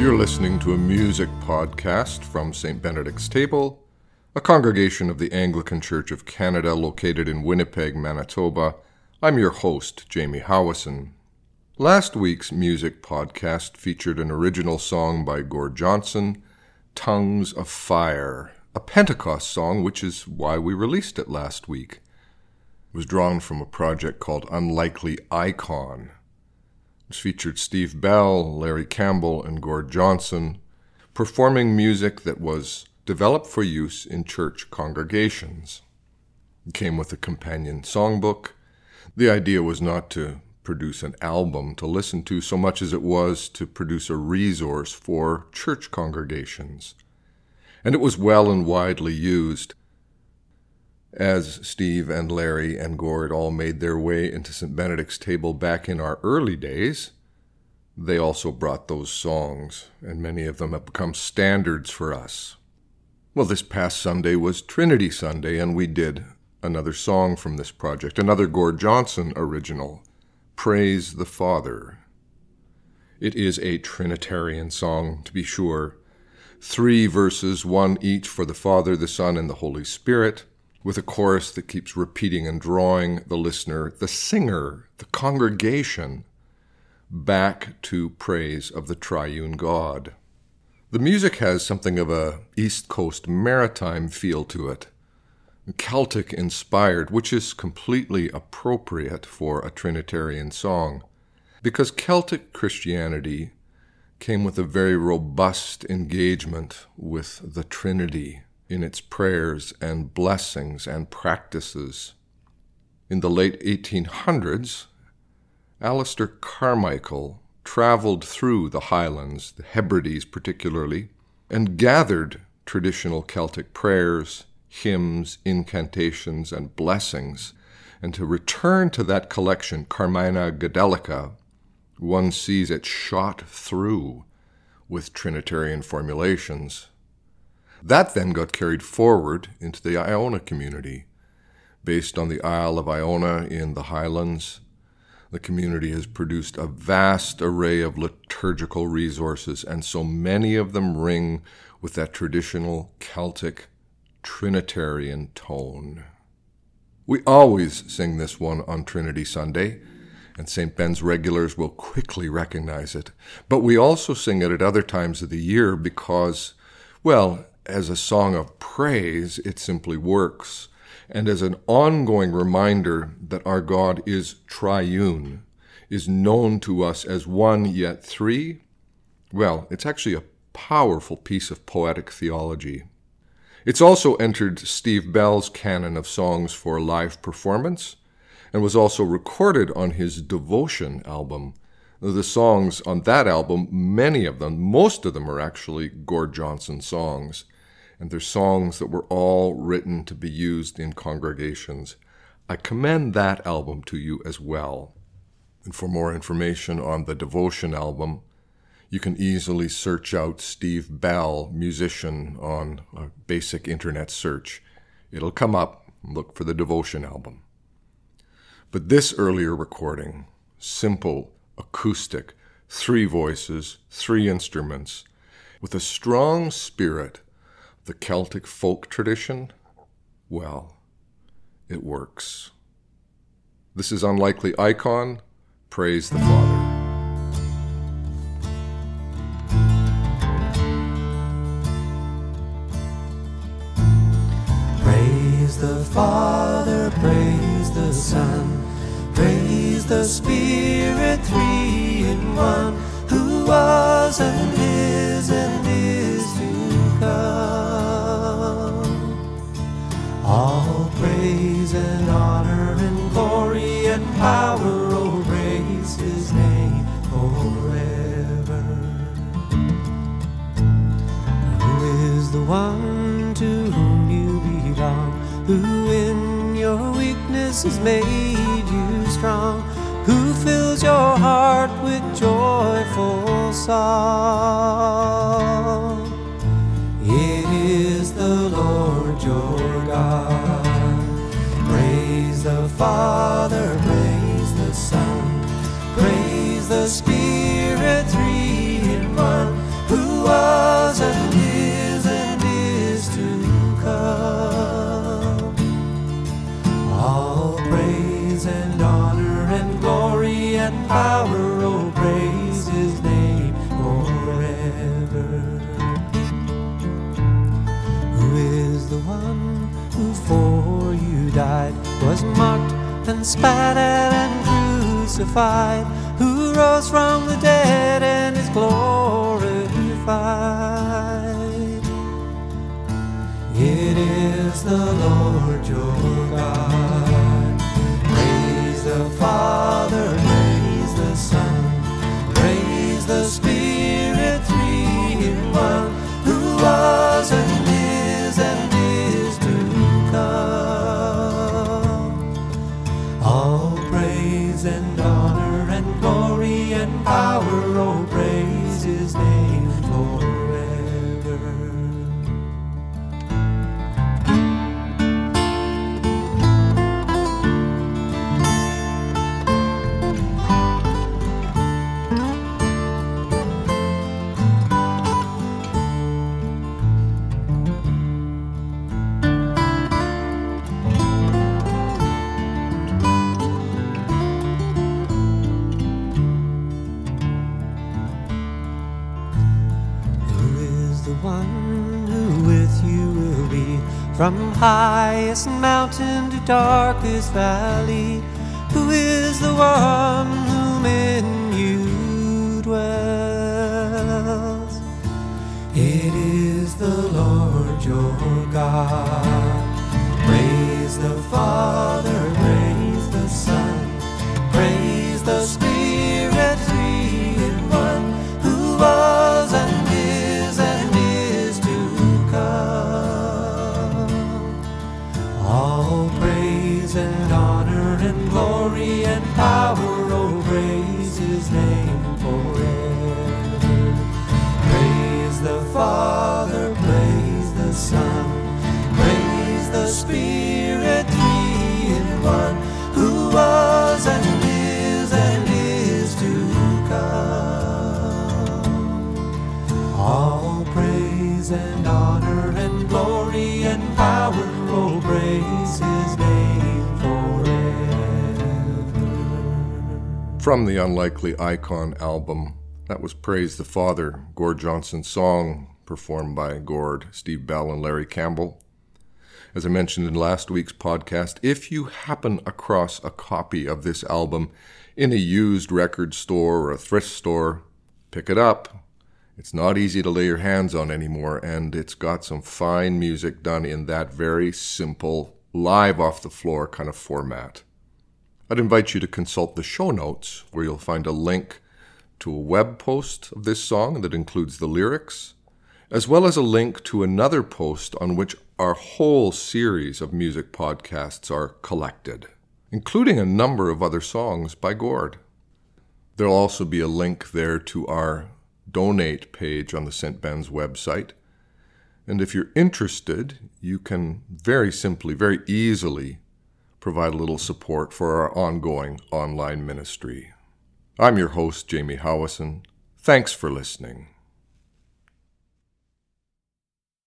You're listening to a music podcast from St. Benedict's Table, a congregation of the Anglican Church of Canada located in Winnipeg, Manitoba. I'm your host, Jamie Howison. Last week's music podcast featured an original song by Gord Johnson, Tongues of Fire, a Pentecost song, which is why we released it last week. It was drawn from a project called Unlikely Icon featured Steve Bell, Larry Campbell, and Gord Johnson performing music that was developed for use in church congregations. It came with a companion songbook. The idea was not to produce an album to listen to so much as it was to produce a resource for church congregations. And it was well and widely used as Steve and Larry and Gord all made their way into St. Benedict's table back in our early days, they also brought those songs, and many of them have become standards for us. Well, this past Sunday was Trinity Sunday, and we did another song from this project, another Gord Johnson original, Praise the Father. It is a Trinitarian song, to be sure. Three verses, one each for the Father, the Son, and the Holy Spirit with a chorus that keeps repeating and drawing the listener, the singer, the congregation, back to praise of the triune God. The music has something of a East Coast maritime feel to it, Celtic inspired, which is completely appropriate for a Trinitarian song, because Celtic Christianity came with a very robust engagement with the Trinity in its prayers and blessings and practices. In the late 1800s, Alistair Carmichael traveled through the Highlands, the Hebrides particularly, and gathered traditional Celtic prayers, hymns, incantations, and blessings. And to return to that collection, Carmina Gadelica, one sees it shot through with Trinitarian formulations that then got carried forward into the Iona community. Based on the Isle of Iona in the Highlands, the community has produced a vast array of liturgical resources, and so many of them ring with that traditional Celtic Trinitarian tone. We always sing this one on Trinity Sunday, and St. Ben's regulars will quickly recognize it. But we also sing it at other times of the year because, well, as a song of praise, it simply works. And as an ongoing reminder that our God is triune, is known to us as one yet three, well, it's actually a powerful piece of poetic theology. It's also entered Steve Bell's canon of songs for live performance and was also recorded on his Devotion album. The songs on that album, many of them, most of them are actually Gord Johnson songs and they're songs that were all written to be used in congregations. I commend that album to you as well. And for more information on the Devotion album, you can easily search out Steve Bell, musician, on a basic internet search. It'll come up. Look for the Devotion album. But this earlier recording, simple, acoustic, three voices, three instruments, with a strong spirit the Celtic folk tradition, well, it works. This is Unlikely Icon. Praise the Father. Praise the Father, praise the Son, praise the Spirit, three in one, who was and is and is to come. All praise and honor and glory and power, oh, praise his name forever. Who is the one to whom you belong? Who in your weakness has made you strong? Who fills your heart with joyful song? It is the Lord your God. Praise the Father, praise the Son, praise the Spirit, power, oh, praise his name forever. Who is the one who for you died, was mocked and spat at and crucified, who rose from the dead from highest mountain to darkest valley? Who is the one whom in you dwells? It is the Lord your God. Praise the Father, and glory and power, oh, praise his name forever. Praise the Father, praise the Son, praise the Spirit, From the Unlikely Icon album, that was Praise the Father, Gord Johnson's song, performed by Gord, Steve Bell, and Larry Campbell. As I mentioned in last week's podcast, if you happen across a copy of this album in a used record store or a thrift store, pick it up. It's not easy to lay your hands on anymore, and it's got some fine music done in that very simple, live off the floor kind of format. I'd invite you to consult the show notes, where you'll find a link to a web post of this song that includes the lyrics, as well as a link to another post on which our whole series of music podcasts are collected, including a number of other songs by Gord. There'll also be a link there to our donate page on the St. Ben's website. And if you're interested, you can very simply, very easily provide a little support for our ongoing online ministry. I'm your host, Jamie Howison. Thanks for listening.